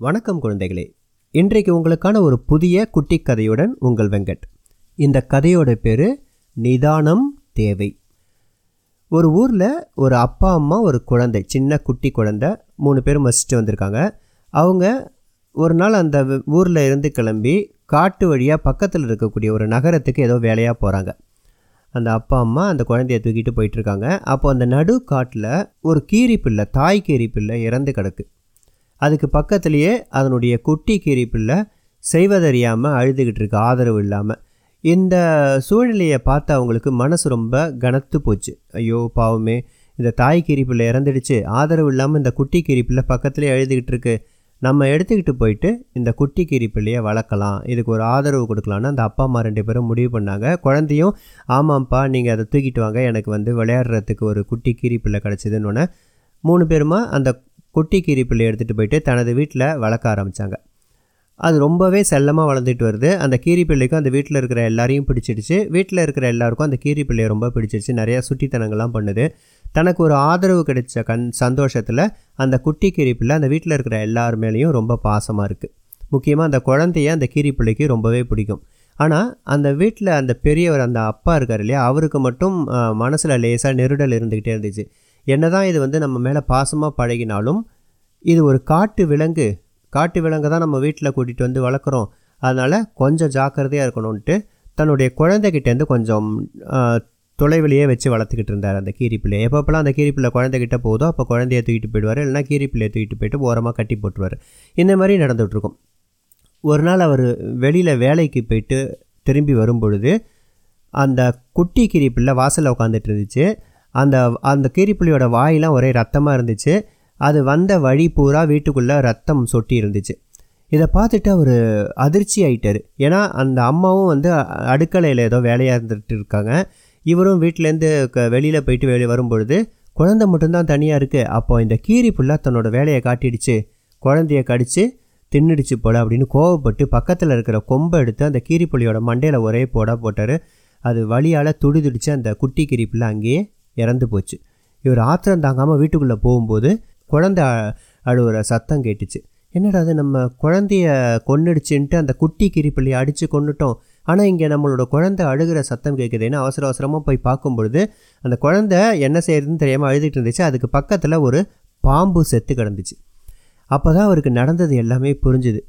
வணக்கம் குழந்தைகளே. இன்றைக்கு உங்களுக்கான ஒரு புதிய குட்டி கதையுடன் உங்கள் வெங்கட். இந்த கதையோட பேர் நிதானம் தேவை. ஒரு ஊரில் ஒரு அப்பா அம்மா ஒரு குழந்தை சின்ன குட்டி குழந்தை மூணு பேரும் வசிச்சுட்டு வந்திருக்காங்க. அவங்க ஒரு நாள் அந்த ஊரில் இருந்து கிளம்பி காட்டு வழியாக பக்கத்தில் இருக்கக்கூடிய ஒரு நகரத்துக்கு ஏதோ வேலையாக போகிறாங்க அந்த அப்பா அம்மா அந்த குழந்தைய தூக்கிட்டு போயிட்டுருக்காங்க அப்போ அந்த நடு காட்டில் ஒரு கீரி பிள்ளை தாய் கீரி பிள்ளை இறந்து கிடக்கு. அதுக்கு பக்கத்துலேயே அதனுடைய குட்டி கீரி செய்வதறியாமல் அழுதுகிட்டு இருக்கு ஆதரவு இல்லாமல் இந்த சூழ்நிலையை பார்த்து அவங்களுக்கு மனசு ரொம்ப கனத்து போச்சு. ஐயோ பாவமே இந்த தாய் கிரிப்பில் இறந்துடுச்சு ஆதரவு இல்லாமல் இந்த குட்டி கிரிப்பில் பக்கத்துலேயே எழுதிக்கிட்டு இருக்கு. நம்ம எடுத்துக்கிட்டு போயிட்டு இந்த குட்டி கீரி வளர்க்கலாம் இதுக்கு ஒரு ஆதரவு கொடுக்கலான்னு அந்த அப்பா அம்மா ரெண்டு பேரும் முடிவு பண்ணாங்க. குழந்தையும் ஆமாம்ப்பா நீங்கள் அதை தூக்கிட்டு வாங்க எனக்கு வந்து விளையாடுறதுக்கு ஒரு குட்டி கீரி கிடச்சிதுன்னு மூணு பேருமா அந்த குட்டி கீரி பிள்ளை எடுத்துகிட்டு போயிட்டு தனது வீட்டில் வளர்க்க ஆரம்பித்தாங்க அது ரொம்பவே செல்லமாக வளர்ந்துட்டு வருது. அந்த கீரி பிள்ளைக்கும் அந்த வீட்டில் இருக்கிற எல்லாரையும் பிடிச்சிடுச்சு. வீட்டில் இருக்கிற எல்லாருக்கும் அந்த கீரி பிள்ளையை ரொம்ப பிடிச்சிடுச்சு. நிறையா சுட்டித்தனங்கள்லாம் பண்ணுது. தனக்கு ஒரு ஆதரவு கிடைச்ச கண் சந்தோஷத்தில் அந்த குட்டி கீரி பிள்ளை அந்த வீட்டில் இருக்கிற எல்லார் மேலேயும் ரொம்ப பாசமாக இருக்குது முக்கியமாக அந்த குழந்தைய அந்த கீரி பிள்ளைக்கு ரொம்பவே பிடிக்கும். ஆனால் அந்த வீட்டில் அந்த பெரியவர் அந்த அப்பா இருக்கார் இல்லையா அவருக்கு மட்டும் மனசில் லேசாக நெருடல் இருந்துக்கிட்டே இருந்துச்சு. என்னதான் இது வந்து நம்ம மேலே பாசமாக பழகினாலும் இது ஒரு காட்டு விலங்கு. காட்டு விலங்கு தான் நம்ம வீட்டில் கூட்டிகிட்டு வந்து வளர்க்குறோம். அதனால் கொஞ்சம் ஜாக்கிரதையாக இருக்கணும்ன்ட்டு தன்னுடைய குழந்தைகிட்டேருந்து கொஞ்சம் தொலைவிலேயே வச்சு வளர்த்துக்கிட்டு இருந்தார் அந்த கீரிப்பிள்ளை. எப்பப்பெல்லாம் அந்த கீரிப்பிள்ளை குழந்தைகிட்ட போதோ அப்போ குழந்தைய தூக்கிட்டு போயிடுவார். இல்லைனா கீரிப்பிள்ளையை தூக்கிட்டு போயிட்டு ஓரமாக கட்டி போட்டுருவார். இந்த மாதிரி நடந்துகிட்ருக்கும் ஒரு நாள் அவர் வெளியில் வேலைக்கு போயிட்டு திரும்பி வரும் பொழுது அந்த குட்டி கீரிப்பிள்ளை வாசலில் உட்காந்துட்டு இருந்துச்சு. அந்த அந்த கீரிப்புலியோட வாயெலாம் ஒரே ரத்தமாக இருந்துச்சு. அது வந்த வழி பூரா வீட்டுக்குள்ளே ரத்தம் சொட்டி இருந்துச்சு. இதை பார்த்துட்டு அவர் அதிர்ச்சி ஆயிட்டார். ஏன்னா அந்த அம்மாவும் வந்து அடுக்கலையில் ஏதோ வேலையாக இருந்துட்டு இருக்காங்க. இவரும் வீட்டிலேருந்து க வெளியில் போயிட்டு வெளியே வரும்பொழுது குழந்தை மட்டும்தான் தனியாக இருக்குது அப்போ இந்த கீரி புல்லா தன்னோட வேலையை காட்டிடுச்சு. குழந்தைய கடித்து தின்னுடுச்சு போல் அப்படின்னு கோவப்பட்டு பக்கத்தில் இருக்கிற கொம்பை எடுத்து அந்த கீரிப்புலியோட மண்டையில் ஒரே போட போட்டார். அது வழியால் துடிதுடிச்சு அந்த குட்டி கீரிப்புள்ள அங்கேயே இறந்து போச்சு. இவர் ஆத்திரம் தாங்காமல் வீட்டுக்குள்ளே போகும்போது குழந்தை அழுகிற சத்தம் கேட்டுச்சு. என்னடா அது நம்ம குழந்தைய கொன்னுடுச்சுன்ட்டு அந்த குட்டி கிரிப்பள்ளி அடித்து கொண்டுட்டோம் ஆனால் இங்கே நம்மளோட குழந்தை அழுகிற சத்தம் கேட்குதுன்னு அவசர அவசரமாக போய் பார்க்கும்பொழுது அந்த குழந்தை என்ன செய்யறதுன்னு தெரியாமல் அழுதுகிட்டு இருந்துச்சு. அதுக்கு பக்கத்தில் ஒரு பாம்பு செத்து கிடந்துச்சு. அப்போ தான் அவருக்கு நடந்தது எல்லாமே புரிஞ்சுது.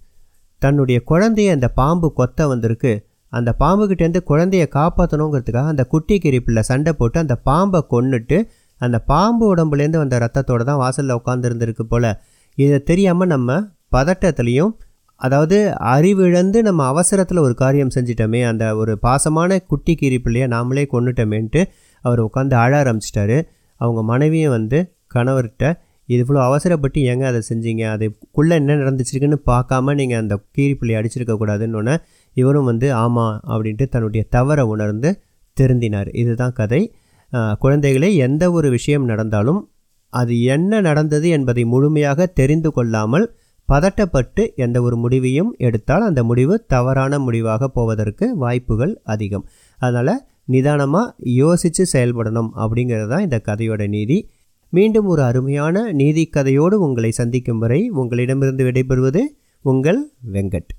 தன்னுடைய குழந்தைய அந்த பாம்பு கொத்த வந்திருக்கு. அந்த பாம்புக்கிட்டேருந்து குழந்தைய காப்பாற்றணுங்கிறதுக்காக அந்த குட்டி கிரிப்பில் சண்டை போட்டு அந்த பாம்பை கொன்னுட்டு அந்த பாம்பு உடம்புலேருந்து வந்த ரத்தத்தோடு தான் வாசலில் உட்காந்துருந்துருக்கு போல். இதை தெரியாமல் நம்ம பதட்டத்துலேயும் அதாவது அறிவிழந்து நம்ம அவசரத்தில் ஒரு காரியம் செஞ்சிட்டோமே அந்த ஒரு பாசமான குட்டி கீரிப்பிள்ளையை நாமளே கொண்டுட்டோமேன்ட்டு அவர் உட்காந்து அழ ஆரம்பிச்சிட்டாரு. அவங்க மனைவியும் வந்து கணவர்கிட்ட இது இவ்வளோ அவசரப்பட்டு ஏங்க அதை செஞ்சீங்க? அதுக்குள்ளே என்ன நடந்துச்சிருக்குன்னு பார்க்காம நீங்கள் அந்த கீரிப்பிள்ளை அடிச்சிருக்கக்கூடாதுன்னு இவரும் வந்து ஆமாம் அப்படின்ட்டு தன்னுடைய தவறை உணர்ந்து திருந்தினார். இதுதான் கதை. குழந்தைகளே எந்த ஒரு விஷயம் நடந்தாலும் அது என்ன நடந்தது என்பதை முழுமையாக தெரிந்து கொள்ளாமல் பதட்டப்பட்டு எந்த ஒரு முடிவையும் எடுத்தால் அந்த முடிவு தவறான முடிவாக போவதற்கு வாய்ப்புகள் அதிகம். அதனால் நிதானமாக யோசித்து செயல்படணும் அப்படிங்கிறது தான் இந்த கதையோட நீதி. மீண்டும் ஒரு அருமையான நீதிக்கதையோடு உங்களை சந்திக்கும் வரை உங்களிடமிருந்து விடைபெறுவது உங்கள் வெங்கட்.